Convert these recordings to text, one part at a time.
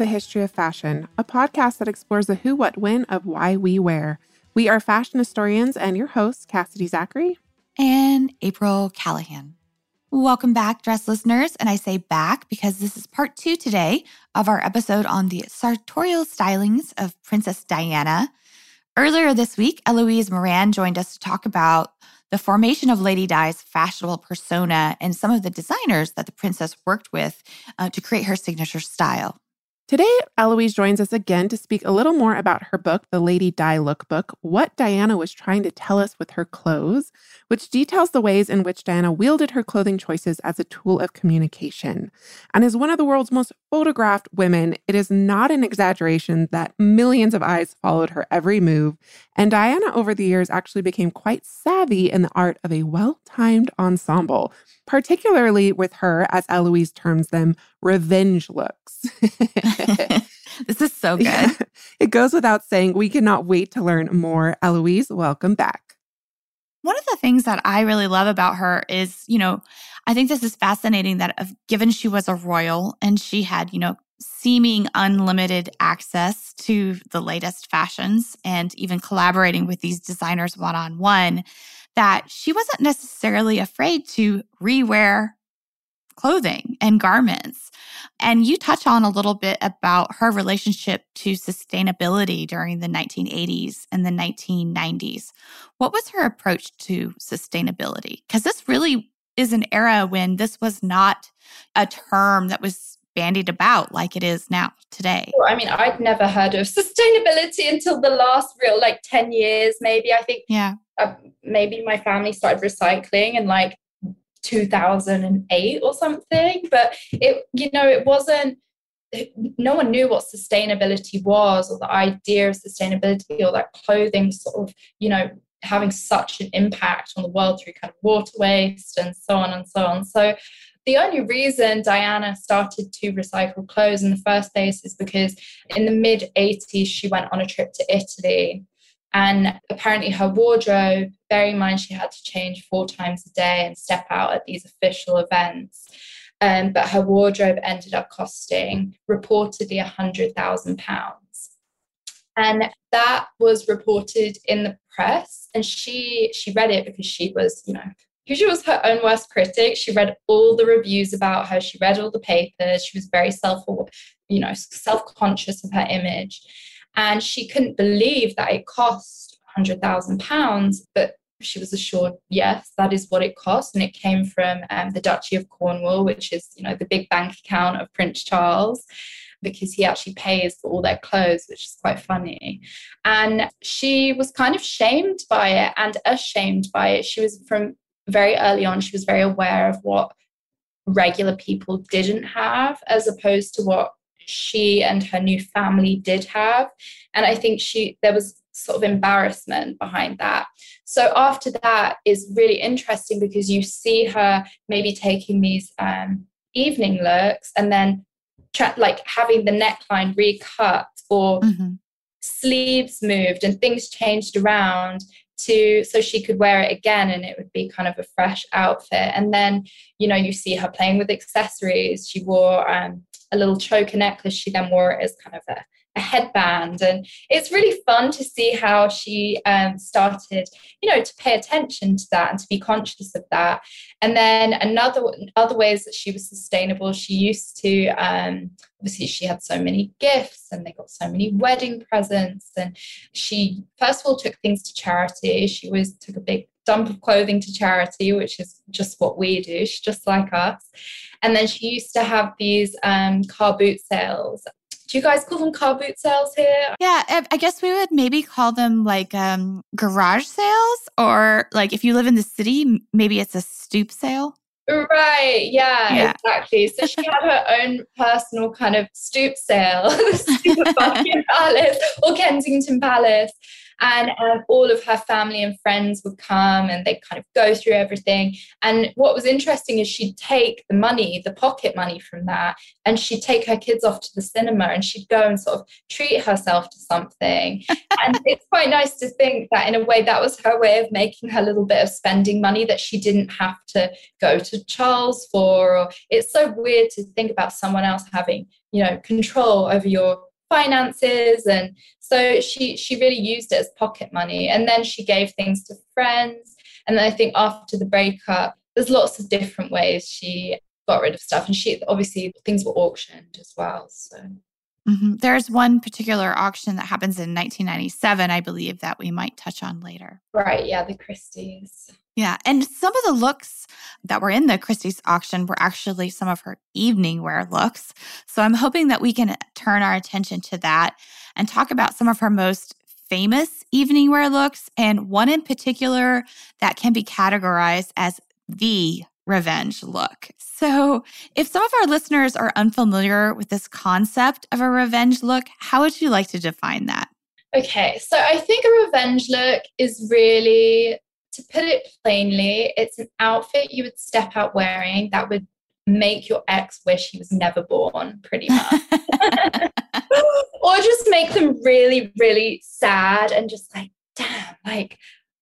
the History of Fashion, a podcast that explores the who, what, when of why we wear. We are fashion historians and your hosts, Cassidy Zachary and April Callahan. Welcome back, Dressed listeners. And I say back because this is part two today of our episode on the sartorial stylings of Princess Diana. Earlier this week, Eloise Moran joined us to talk about the formation of Lady Di's fashionable persona and some of the designers that the princess worked with uh, to create her signature style. Today, Eloise joins us again to speak a little more about her book, The Lady Di Lookbook, what Diana was trying to tell us with her clothes, which details the ways in which Diana wielded her clothing choices as a tool of communication. And as one of the world's most photographed women, it is not an exaggeration that millions of eyes followed her every move. And Diana, over the years, actually became quite savvy in the art of a well timed ensemble particularly with her, as Eloise terms them, revenge looks. this is so good. Yeah. It goes without saying, we cannot wait to learn more. Eloise, welcome back. One of the things that I really love about her is, you know, I think this is fascinating that given she was a royal and she had, you know, seeming unlimited access to the latest fashions and even collaborating with these designers one on one, that she wasn't necessarily afraid to rewear clothing and garments. And you touch on a little bit about her relationship to sustainability during the 1980s and the 1990s. What was her approach to sustainability? Because this really is an era when this was not a term that was bandied about like it is now today. I mean, I'd never heard of sustainability until the last real like 10 years, maybe. I think yeah uh, maybe my family started recycling and like 2008 or something but it you know it wasn't no one knew what sustainability was or the idea of sustainability or that clothing sort of you know having such an impact on the world through kind of water waste and so on and so on. So the only reason Diana started to recycle clothes in the first place is because in the mid 80s she went on a trip to Italy and apparently, her wardrobe, bearing in mind she had to change four times a day and step out at these official events. Um, but her wardrobe ended up costing reportedly £100,000. And that was reported in the press. And she she read it because she was, you know, because she was her own worst critic. She read all the reviews about her. She read all the papers. She was very self, you know, self-conscious of her image. And she couldn't believe that it cost £100,000, but she was assured, yes, that is what it cost. And it came from um, the Duchy of Cornwall, which is, you know, the big bank account of Prince Charles because he actually pays for all their clothes, which is quite funny. And she was kind of shamed by it and ashamed by it. She was from very early on, she was very aware of what regular people didn't have, as opposed to what she and her new family did have. And I think she there was sort of embarrassment behind that. So after that is really interesting because you see her maybe taking these um, evening looks and then tra- like having the neckline recut or mm-hmm. sleeves moved and things changed around to so she could wear it again and it would be kind of a fresh outfit and then you know you see her playing with accessories she wore um, a little choker necklace. She then wore it as kind of a, a headband. And it's really fun to see how she um, started, you know, to pay attention to that and to be conscious of that. And then another other ways that she was sustainable, she used to um, obviously she had so many gifts and they got so many wedding presents. And she first of all took things to charity. She always took a big dump of clothing to charity, which is just what we do. She's just like us. And then she used to have these um, car boot sales. Do you guys call them car boot sales here? Yeah, I guess we would maybe call them like um, garage sales, or like if you live in the city, maybe it's a stoop sale. Right, yeah, yeah, exactly. So she had her own personal kind of stoop sale, Buckingham Palace or Kensington Palace and um, all of her family and friends would come and they'd kind of go through everything. And what was interesting is she'd take the money the pocket money from that and she'd take her kids off to the cinema and she'd go and sort of treat herself to something. And it's quite nice to think that in a way that was her way of making her little bit of spending money that she didn't have to go to charles for or it's so weird to think about someone else having you know control over your finances and so she she really used it as pocket money. And then she gave things to friends. And then i think after the breakup there's lots of different ways she got rid of stuff. And she obviously things were auctioned as well so. Mm-hmm. there's one particular auction that happens in 1997 i believe that we might touch on later. Right yeah the Christie's yeah. And some of the looks that were in the Christie's auction were actually some of her evening wear looks. So I'm hoping that we can uh, turn our attention to that and talk about some of her most famous evening wear looks and one in particular that can be categorized as the revenge look. So, if some of our listeners are unfamiliar with this concept of a revenge look, how would you like to define that? Okay, so I think a revenge look is really to put it plainly, it's an outfit you would step out wearing that would make your ex wish he was never born, pretty much. or just make them really, really sad and just like, damn, like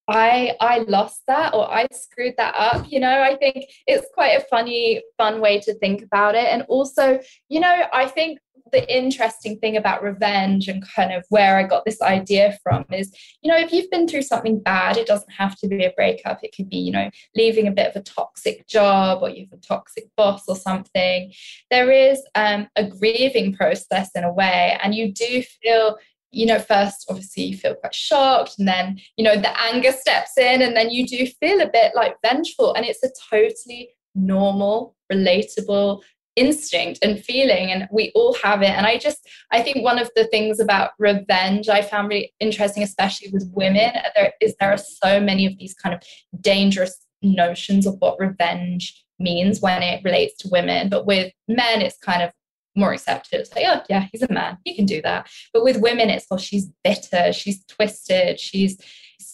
I I lost that or I screwed that up. You know, I think it's quite a funny, fun way to think about it. And also, you know, I think the interesting thing about revenge and kind of where I got this idea from is, you know, if you've been through something bad, it doesn't have to be a breakup. It could be, you know, leaving a bit of a toxic job or you have a toxic boss or something. There is um, a grieving process in a way, and you do feel you know, first obviously you feel quite shocked, and then, you know, the anger steps in, and then you do feel a bit like vengeful. And it's a totally normal, relatable instinct and feeling and we all have it and i just i think one of the things about revenge i found really interesting especially with women there is there are so many of these kind of dangerous notions of what revenge means when it relates to women but with men it's kind of more accepted it's like oh yeah he's a man he can do that but with women it's well she's bitter she's twisted she's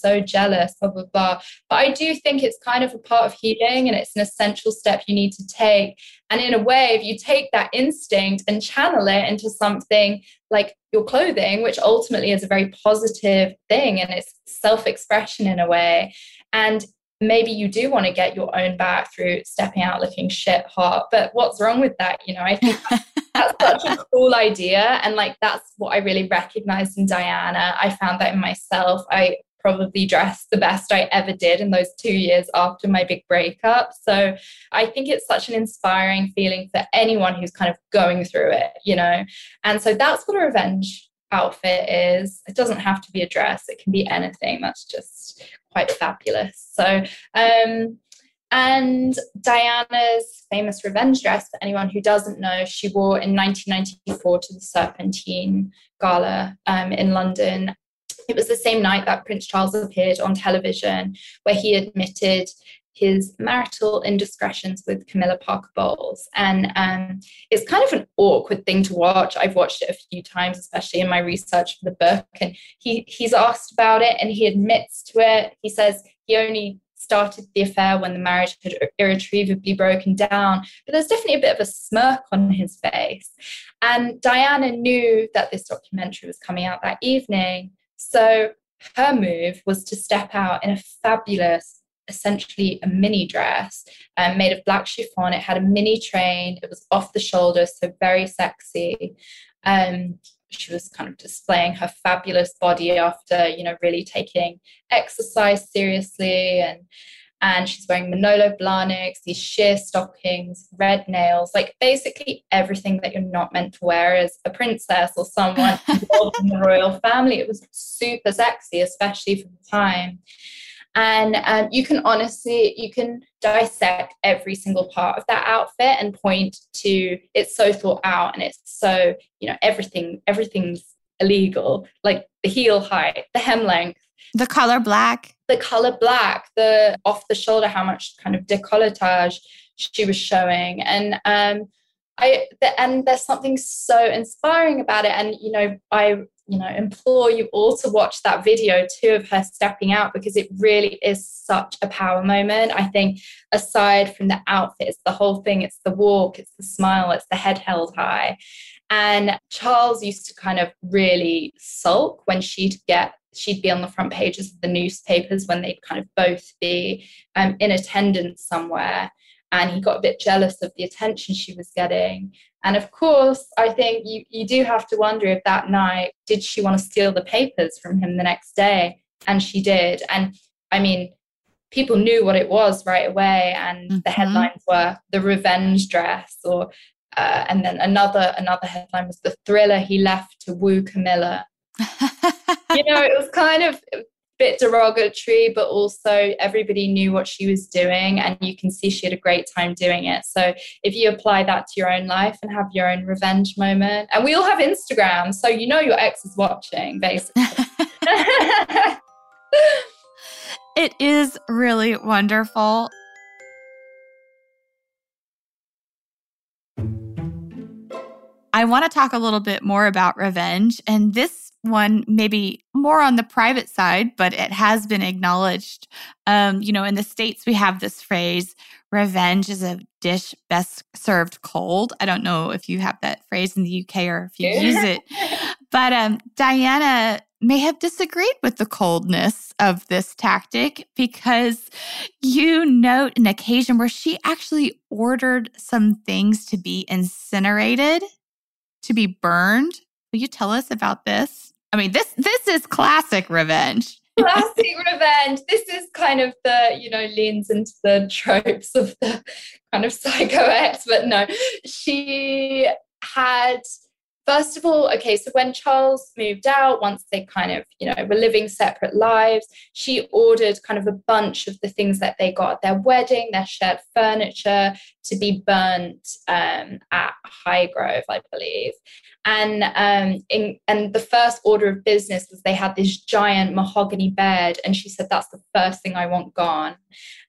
so jealous, blah, blah, blah. But I do think it's kind of a part of healing and it's an essential step you need to take. And in a way, if you take that instinct and channel it into something like your clothing, which ultimately is a very positive thing and it's self expression in a way. And maybe you do want to get your own back through stepping out looking shit hot but what's wrong with that you know i think that's such a cool idea and like that's what i really recognized in diana i found that in myself i probably dressed the best I ever did in those two years after my big breakup. So I think it's such an inspiring feeling for anyone who's kind of going through it, you know? And so that's what a revenge outfit is. It doesn't have to be a dress, it can be anything. That's just quite fabulous. So, um, and Diana's famous revenge dress, for anyone who doesn't know, she wore in 1994 to the Serpentine Gala um, in London. It was the same night that Prince Charles appeared on television, where he admitted his marital indiscretions with Camilla Parker Bowles. And um, it's kind of an awkward thing to watch. I've watched it a few times, especially in my research for the book. And he, he's asked about it and he admits to it. He says he only started the affair when the marriage had irretrievably broken down. But there's definitely a bit of a smirk on his face. And Diana knew that this documentary was coming out that evening. So her move was to step out in a fabulous, essentially a mini dress um, made of black chiffon. It had a mini train, it was off the shoulder, so very sexy. Um, she was kind of displaying her fabulous body after, you know, really taking exercise seriously and and she's wearing Manolo Blahniks, these sheer stockings, red nails, like basically everything that you're not meant to wear as a princess or someone in the royal family. It was super sexy, especially for the time. And um, you can honestly, you can dissect every single part of that outfit and point to it's so thought out and it's so, you know, everything, everything's illegal, like the heel height, the hem length, the color black the color black, the off the shoulder, how much kind of decolletage she was showing. And um, I the, and there's something so inspiring about it. And you know, I you know implore you all to watch that video too of her stepping out because it really is such a power moment. I think aside from the outfit it's the whole thing it's the walk it's the smile it's the head held high. And charles used to kind of really sulk when she'd get she'd be on the front pages of the newspapers when they'd kind of both be um, in attendance somewhere and he got a bit jealous of the attention she was getting. And of course i think you, you do have to wonder if that night did she want to steal the papers from him the next day? And she did. And i mean people knew what it was right away and mm-hmm. the headlines were the revenge dress or uh, and then another another headline was the thriller he left to woo camilla. You know, it was kind of bit derogatory, but also everybody knew what she was doing, and you can see she had a great time doing it. So if you apply that to your own life and have your own revenge moment, and we all have Instagram, so you know your ex is watching, basically. it is really wonderful. I want to talk a little bit more about revenge. And this one maybe more on the private side, but it has been acknowledged. Um, you know, in the States, we have this phrase revenge is a dish best served cold. I don't know if you have that phrase in the UK or if you use it. But um, Diana may have disagreed with the coldness of this tactic because you note an occasion where she actually ordered some things to be incinerated, to be burned. Will you tell us about this? I mean, this this is classic revenge. classic revenge. This is kind of the, you know, leans into the tropes of the kind of psycho ex, but no, she had First of all, okay, so when Charles moved out, once they kind of, you know, were living separate lives, she ordered kind of a bunch of the things that they got at their wedding, their shared furniture, to be burnt um, at Highgrove, I believe and um, in, and the first order of business was they had this giant mahogany bed and she said that's the first thing i want gone.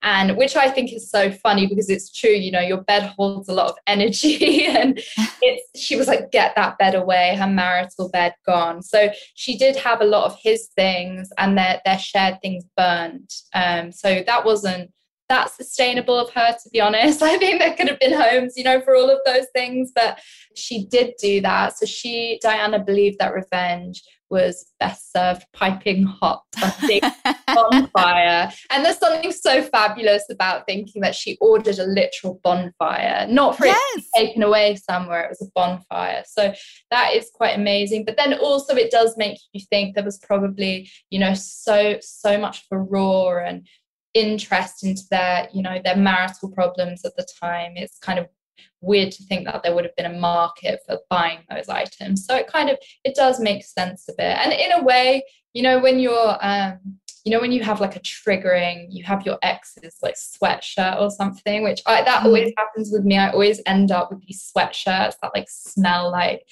And which i think is so funny because it's true you know your bed holds a lot of energy and it's she was like get that bed away her marital bed gone. So she did have a lot of his things and their their shared things burned. Um, so that wasn't that sustainable of her, to be honest. I think there could have been homes, you know, for all of those things, but she did do that. So she, Diana, believed that revenge was best served piping hot, bonfire. And there's something so fabulous about thinking that she ordered a literal bonfire, not for yes. it to be taken away somewhere, it was a bonfire. So that is quite amazing. But then also it does make you think there was probably, you know, so, so much for raw and interest into their you know their marital problems at the time. It's kind of weird to think that there would have been a market for buying those items. So it kind of it does make sense a bit. And in a way you know when you're um you know when you have like a triggering you have your ex's like sweatshirt or something which I, that mm. always happens with me. I always end up with these sweatshirts that like smell like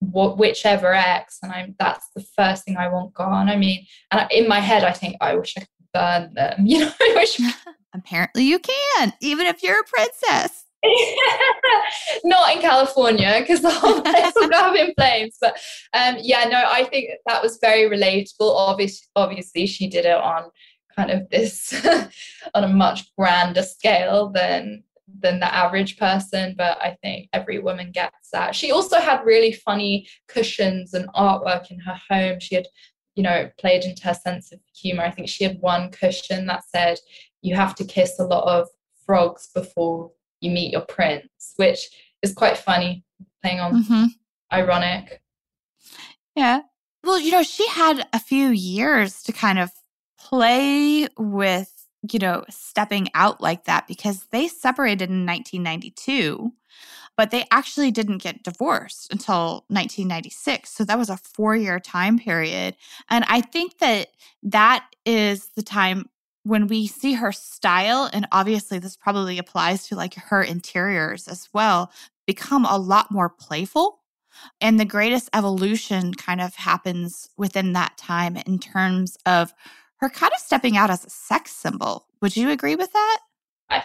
what whichever ex and i'm that's the first thing i want gone. I mean and in my head i think i wish i burn them. You know, apparently you can, even if you're a princess. Not in California because the whole place will go up in flames. But um, yeah, no, I think that was very relatable. Obviously, obviously, she did it on kind of this on a much grander scale than than the average person but i think every woman gets that she also had really funny cushions and artwork in her home she had you know, played into her sense of humor. I think she had one cushion that said, You have to kiss a lot of frogs before you meet your prince, which is quite funny, playing on mm-hmm. ironic. Yeah. Well, you know, she had a few years to kind of play with, you know, stepping out like that because they separated in 1992 but they actually didn't get divorced until 1996. So that was a four year time period. And I think that that is the time when we see her style, and obviously this probably applies to like her interiors as well, become a lot more playful. And the greatest evolution kind of happens within that time in terms of her kind of stepping out as a sex symbol. Would you agree with that?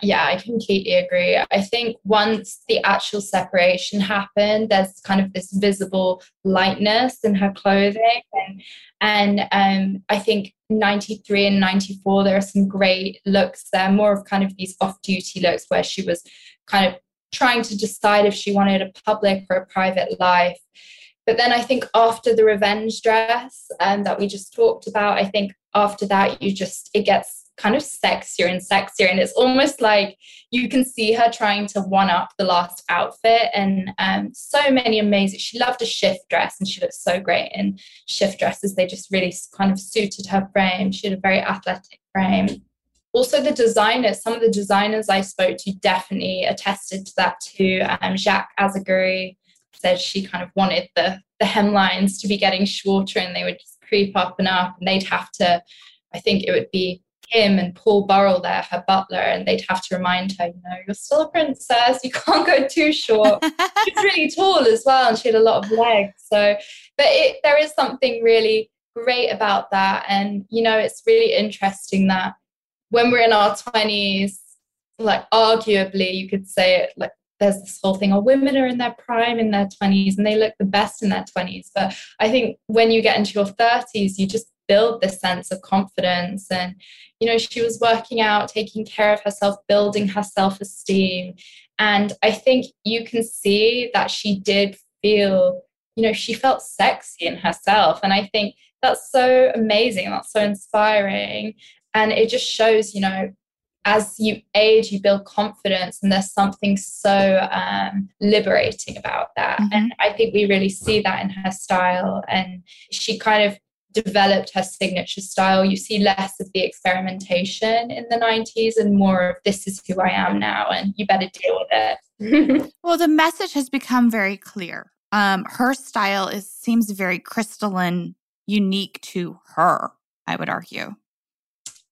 Yeah, I completely agree. I think once the actual separation happened, there's kind of this visible lightness in her clothing. And, and um, I think 93 and 94, there are some great looks there, more of kind of these off duty looks where she was kind of trying to decide if she wanted a public or a private life. But then I think after the revenge dress um, that we just talked about, I think after that, you just, it gets kind of sexier and sexier. And it's almost like you can see her trying to one up the last outfit. And um, so many amazing, she loved a shift dress and she looked so great in shift dresses. They just really kind of suited her frame. She had a very athletic frame. Also, the designers, some of the designers I spoke to definitely attested to that too. Um, Jacques Azagury said she kind of wanted the, the hemlines to be getting shorter and they would just creep up and up and they'd have to, I think it would be him and Paul Burrell there, her butler, and they'd have to remind her, you know, you're still a princess, you can't go too short. She's really tall as well, and she had a lot of legs. So, but it, there is something really great about that. And, you know, it's really interesting that when we're in our 20s, like arguably, you could say it like there's this whole thing, oh, women are in their prime in their 20s and they look the best in their 20s. But I think when you get into your 30s, you just build this sense of confidence. And you know she was working out taking care of herself building her self-esteem. And i think you can see that she did feel you know she felt sexy in herself. And i think that's so amazing that's so inspiring. And it just shows you know as you age you build confidence and there's something so um, liberating about that. Mm-hmm. and i think we really see that in her style. And she kind of developed her signature style. You see less of the experimentation in the 90s and more of this is who I am now and you better deal with it. well, the message has become very clear. Um, her style is seems very crystalline, unique to her, I would argue.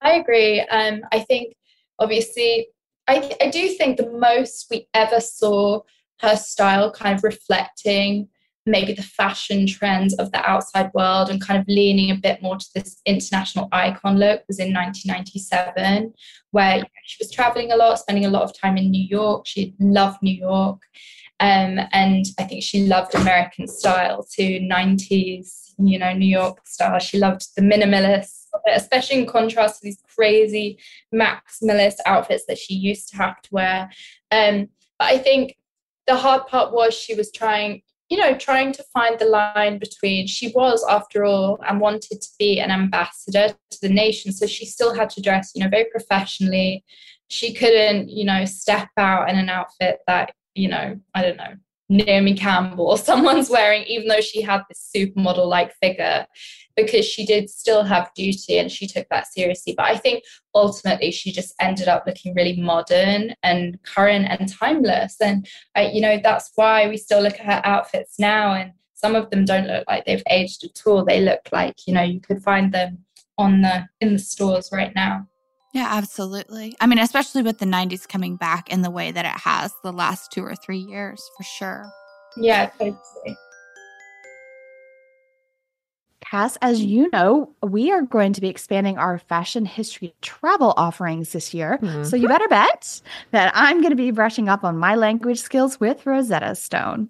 I agree. Um, I think obviously I, I do think the most we ever saw her style kind of reflecting maybe the fashion trends of the outside world and kind of leaning a bit more to this international icon look was in 1997 where she was traveling a lot spending a lot of time in new york. She loved new york um, and i think she loved american style too 90s you know new york style. She loved the minimalist especially in contrast to these crazy maximalist outfits that she used to have to wear. Um, but i think the hard part was she was trying you know, trying to find the line between she was, after all, and wanted to be an ambassador to the nation. So she still had to dress, you know, very professionally. She couldn't, you know, step out in an outfit that, you know, I don't know, Naomi Campbell or someone's wearing, even though she had this supermodel like figure, because she did still have duty and she took that seriously. But I think ultimately she just ended up looking really modern and current and timeless. And, I, you know, that's why we still look at her outfits now. And some of them don't look like they've aged at all. They look like, you know, you could find them on the in the stores right now. Yeah, absolutely. I mean, especially with the 90s coming back in the way that it has the last two or three years, for sure. Yeah, totally. Cass, as you know, we are going to be expanding our fashion history travel offerings this year. Mm-hmm. So you better bet that I'm going to be brushing up on my language skills with Rosetta Stone.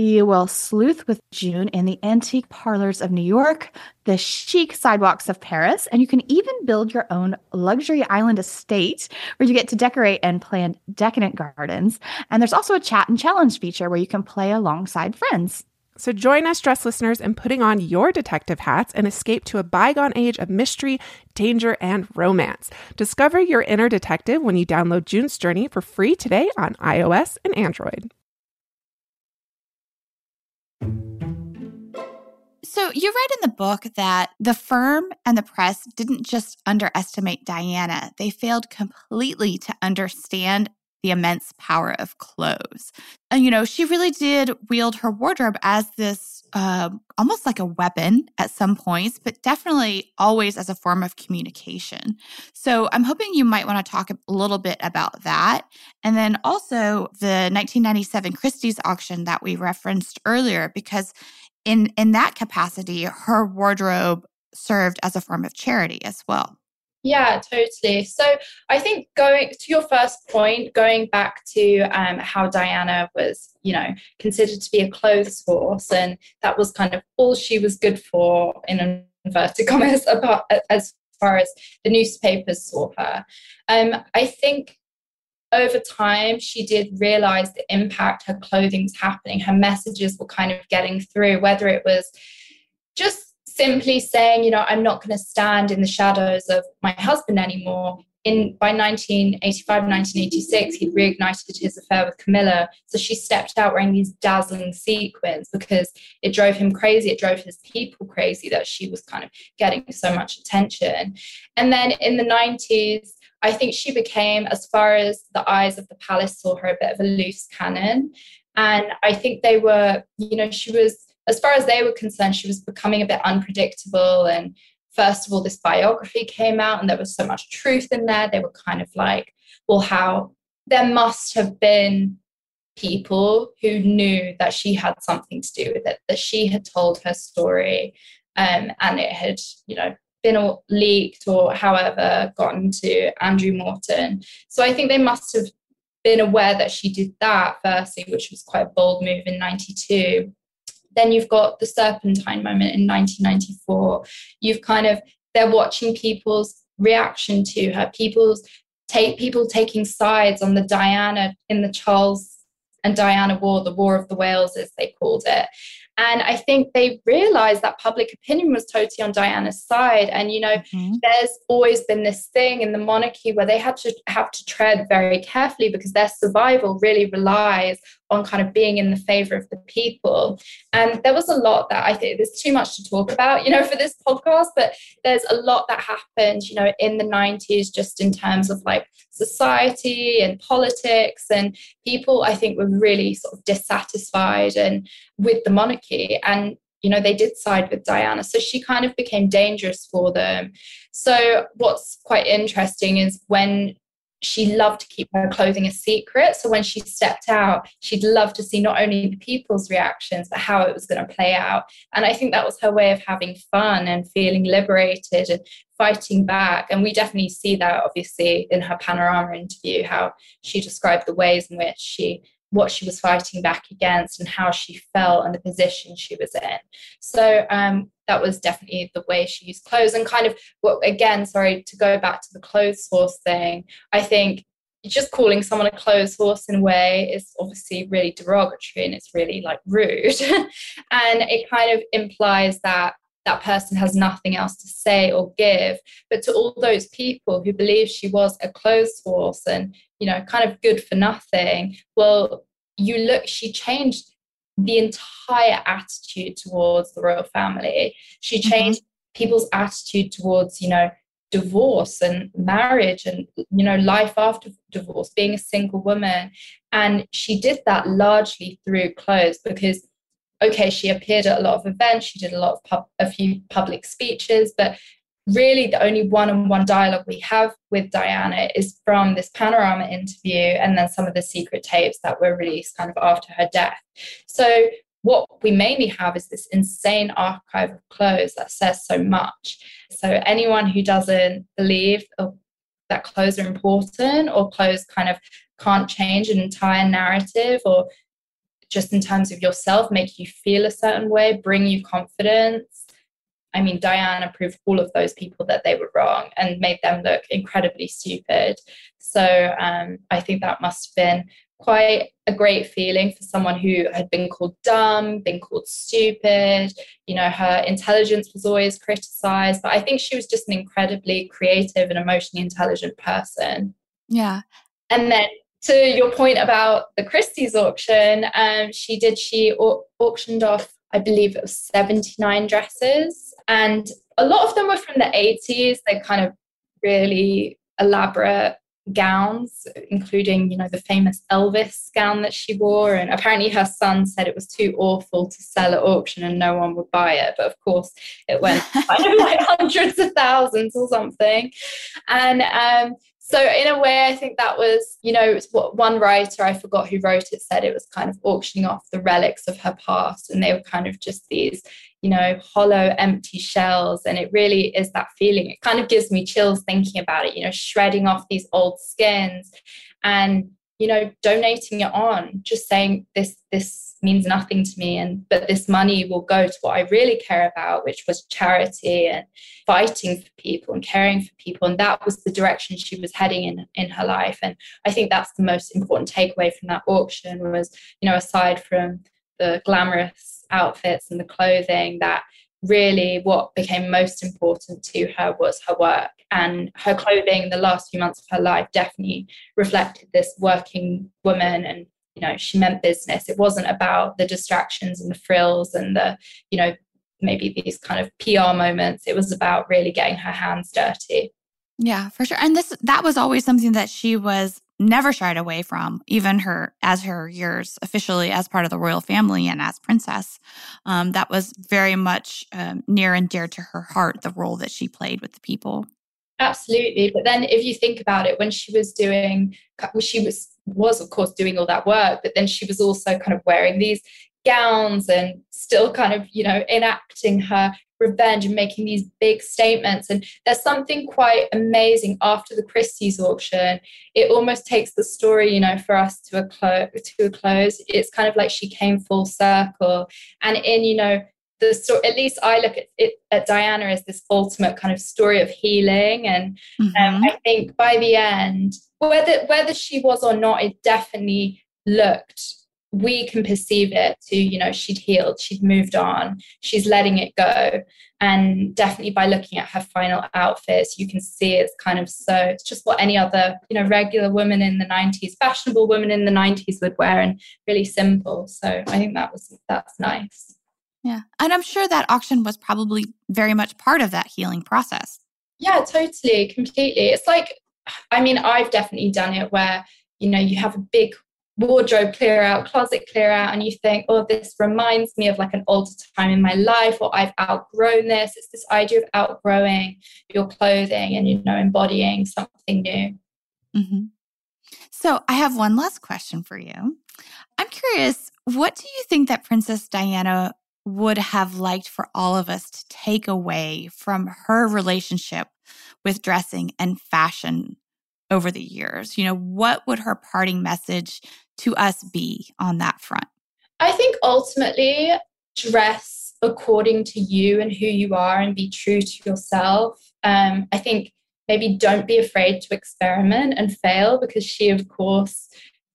You will sleuth with June in the antique parlors of New York, the chic sidewalks of Paris, and you can even build your own luxury island estate where you get to decorate and plant decadent gardens. And there's also a chat and challenge feature where you can play alongside friends. So join us, dress listeners, in putting on your detective hats and escape to a bygone age of mystery, danger, and romance. Discover your inner detective when you download June's Journey for free today on iOS and Android. So, you read in the book that the firm and the press didn't just underestimate Diana, they failed completely to understand the immense power of clothes. And, you know, she really did wield her wardrobe as this uh, almost like a weapon at some points, but definitely always as a form of communication. So I'm hoping you might want to talk a little bit about that. And then also the 1997 Christie's auction that we referenced earlier, because in, in that capacity, her wardrobe served as a form of charity as well. Yeah, totally. So I think going to your first point, going back to um, how Diana was, you know, considered to be a clothes horse, and that was kind of all she was good for in inverted commas about as far as the newspapers saw her. Um, I think over time she did realize the impact her clothing was happening. Her messages were kind of getting through, whether it was just simply saying, you know, I'm not going to stand in the shadows of my husband anymore. In by 1985, 1986, he'd reignited his affair with Camilla. So she stepped out wearing these dazzling sequins because it drove him crazy. It drove his people crazy that she was kind of getting so much attention. And then in the 90s, I think she became, as far as the eyes of the palace saw her, a bit of a loose cannon. And I think they were, you know, she was as far as they were concerned, she was becoming a bit unpredictable. And first of all, this biography came out, and there was so much truth in there. They were kind of like, well, how there must have been people who knew that she had something to do with it, that she had told her story, um, and it had, you know, been leaked or however gotten to Andrew Morton. So I think they must have been aware that she did that firstly, which was quite a bold move in 92. Then you've got the Serpentine moment in 1994. You've kind of, they're watching people's reaction to her, people's take people taking sides on the Diana in the Charles and Diana War, the War of the Wales, as they called it. And I think they realized that public opinion was totally on Diana's side. And, you know, mm-hmm. there's always been this thing in the monarchy where they had to have to tread very carefully because their survival really relies on kind of being in the favor of the people. And there was a lot that I think there's too much to talk about, you know, for this podcast, but there's a lot that happened, you know, in the 90s, just in terms of like society and politics. And people, I think, were really sort of dissatisfied and with the monarchy. And you know, they did side with Diana. So she kind of became dangerous for them. So, what's quite interesting is when she loved to keep her clothing a secret. So when she stepped out, she'd love to see not only the people's reactions, but how it was going to play out. And I think that was her way of having fun and feeling liberated and fighting back. And we definitely see that obviously in her panorama interview, how she described the ways in which she what she was fighting back against and how she felt and the position she was in. So um, that was definitely the way she used clothes and kind of what again, sorry, to go back to the clothes horse thing, I think just calling someone a clothes horse in a way is obviously really derogatory and it's really like rude. and it kind of implies that that person has nothing else to say or give. But to all those people who believe she was a clothes horse and, you know, kind of good for nothing, well, you look, she changed the entire attitude towards the royal family. She mm-hmm. changed mm-hmm. people's attitude towards, you know, divorce and marriage and you know life after divorce being a single woman and she did that largely through clothes because okay she appeared at a lot of events she did a lot of pub, a few public speeches but really the only one-on-one dialogue we have with diana is from this panorama interview and then some of the secret tapes that were released kind of after her death so what we mainly have is this insane archive of clothes that says so much. So anyone who doesn't believe that clothes are important or clothes kind of can't change an entire narrative or just in terms of yourself make you feel a certain way, bring you confidence. I mean, Diana proved all of those people that they were wrong and made them look incredibly stupid. So um, I think that must have been quite a great feeling for someone who had been called dumb, been called stupid. You know, her intelligence was always criticized, but I think she was just an incredibly creative and emotionally intelligent person. Yeah. And then to your point about the Christie's auction, um, she did, she au- auctioned off, I believe it was 79 dresses. And a lot of them were from the 80s. They're kind of really elaborate gowns, including, you know, the famous Elvis gown that she wore. And apparently her son said it was too awful to sell at auction and no one would buy it. But of course, it went kind of like hundreds of thousands or something. And um, so in a way, I think that was, you know, what one writer, I forgot who wrote it, said it was kind of auctioning off the relics of her past. And they were kind of just these, you know, hollow, empty shells. And it really is that feeling. It kind of gives me chills thinking about it, you know, shredding off these old skins and, you know, donating it on, just saying this, this means nothing to me. And but this money will go to what I really care about, which was charity and fighting for people and caring for people. And that was the direction she was heading in in her life. And I think that's the most important takeaway from that auction was, you know, aside from the glamorous outfits and the clothing that really what became most important to her was her work and her clothing the last few months of her life definitely reflected this working woman and you know she meant business it wasn't about the distractions and the frills and the you know maybe these kind of pr moments it was about really getting her hands dirty yeah for sure and this that was always something that she was never shied away from, even her as her years officially as part of the royal family and as princess. Um, that was very much um, near and dear to her heart, the role that she played with the people. Absolutely, but then if you think about it, when she was doing, she was was of course doing all that work, but then she was also kind of wearing these gowns and still kind of you know enacting her revenge and making these big statements. And there's something quite amazing after the Christie's auction. It almost takes the story, you know, for us to a close to a close. It's kind of like she came full circle. And in, you know, the story, at least I look at it at Diana as this ultimate kind of story of healing. And um, mm-hmm. um, I think by the end, whether whether she was or not, it definitely looked we can perceive it to you know she'd healed she'd moved on she's letting it go and definitely by looking at her final outfits you can see it's kind of so it's just what any other you know regular woman in the 90s fashionable woman in the 90s would wear and really simple so i think that was that's nice yeah and i'm sure that auction was probably very much part of that healing process yeah totally completely it's like i mean i've definitely done it where you know you have a big wardrobe clear out, closet clear out, and you think, oh, this reminds me of like an older time in my life, or I've outgrown this. It's this idea of outgrowing your clothing and, you know, embodying something new. Mm-hmm. So I have one last question for you. I'm curious, what do you think that Princess Diana would have liked for all of us to take away from her relationship with dressing and fashion over the years? You know, what would her parting message to us be on that front? I think ultimately dress according to you and who you are and be true to yourself. Um, I think maybe don't be afraid to experiment and fail because she, of course,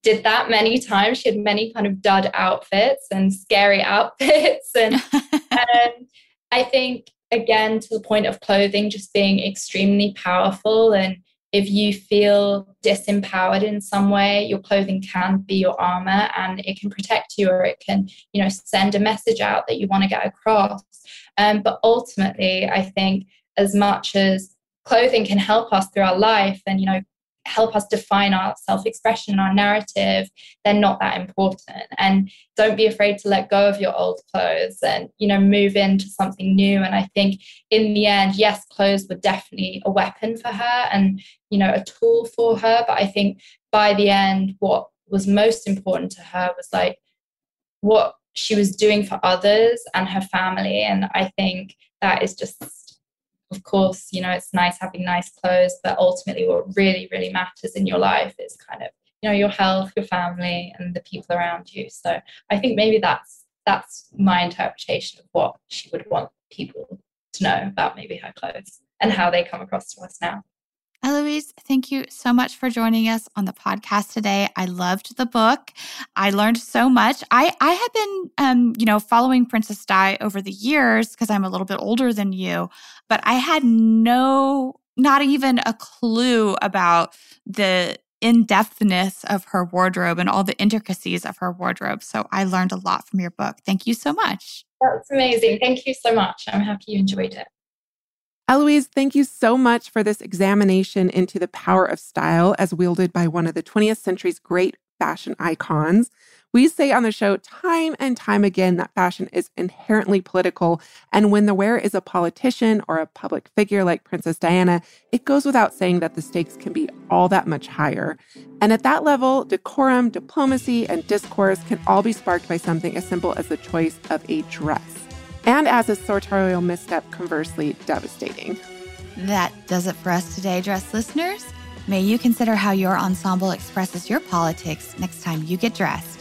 did that many times. She had many kind of dud outfits and scary outfits. And um, I think, again, to the point of clothing just being extremely powerful and if you feel disempowered in some way your clothing can be your armor and it can protect you or it can you know send a message out that you want to get across um, but ultimately i think as much as clothing can help us through our life and you know help us define our self-expression and our narrative they're not that important. And don't be afraid to let go of your old clothes and you know move into something new. And i think in the end yes clothes were definitely a weapon for her and you know a tool for her. But i think by the end what was most important to her was like what she was doing for others and her family. And i think that is just of course, you know, it's nice having nice clothes, but ultimately what really, really matters in your life is kind of, you know, your health, your family, and the people around you. So I think maybe that's that's my interpretation of what she would want people to know about maybe her clothes and how they come across to us now. Eloise, thank you so much for joining us on the podcast today. I loved the book. I learned so much. I I have been um, you know, following Princess Di over the years because I'm a little bit older than you, but I had no not even a clue about the in-depthness of her wardrobe and all the intricacies of her wardrobe. So I learned a lot from your book. Thank you so much. That's amazing. Thank you so much. I'm happy you enjoyed it. Eloise, thank you so much for this examination into the power of style as wielded by one of the 20th century's great fashion icons. We say on the show time and time again that fashion is inherently political. And when the wearer is a politician or a public figure like Princess Diana, it goes without saying that the stakes can be all that much higher. And at that level, decorum, diplomacy, and discourse can all be sparked by something as simple as the choice of a dress and as a sartorial misstep, conversely devastating. That does it for us today, Dressed listeners. May you consider how your ensemble expresses your politics next time you get dressed.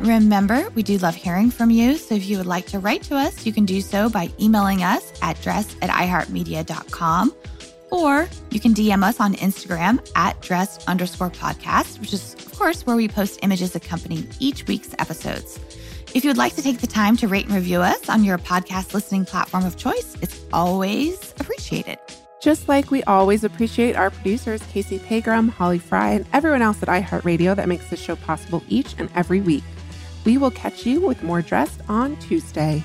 Remember, we do love hearing from you, so if you would like to write to us, you can do so by emailing us at dressed at iheartmedia.com or you can DM us on Instagram at dressed underscore podcast, which is, of course, where we post images accompanying each week's episodes. If you would like to take the time to rate and review us on your podcast listening platform of choice, it's always appreciated. Just like we always appreciate our producers, Casey Pegram, Holly Fry, and everyone else at iHeartRadio that makes this show possible each and every week. We will catch you with more Dressed on Tuesday.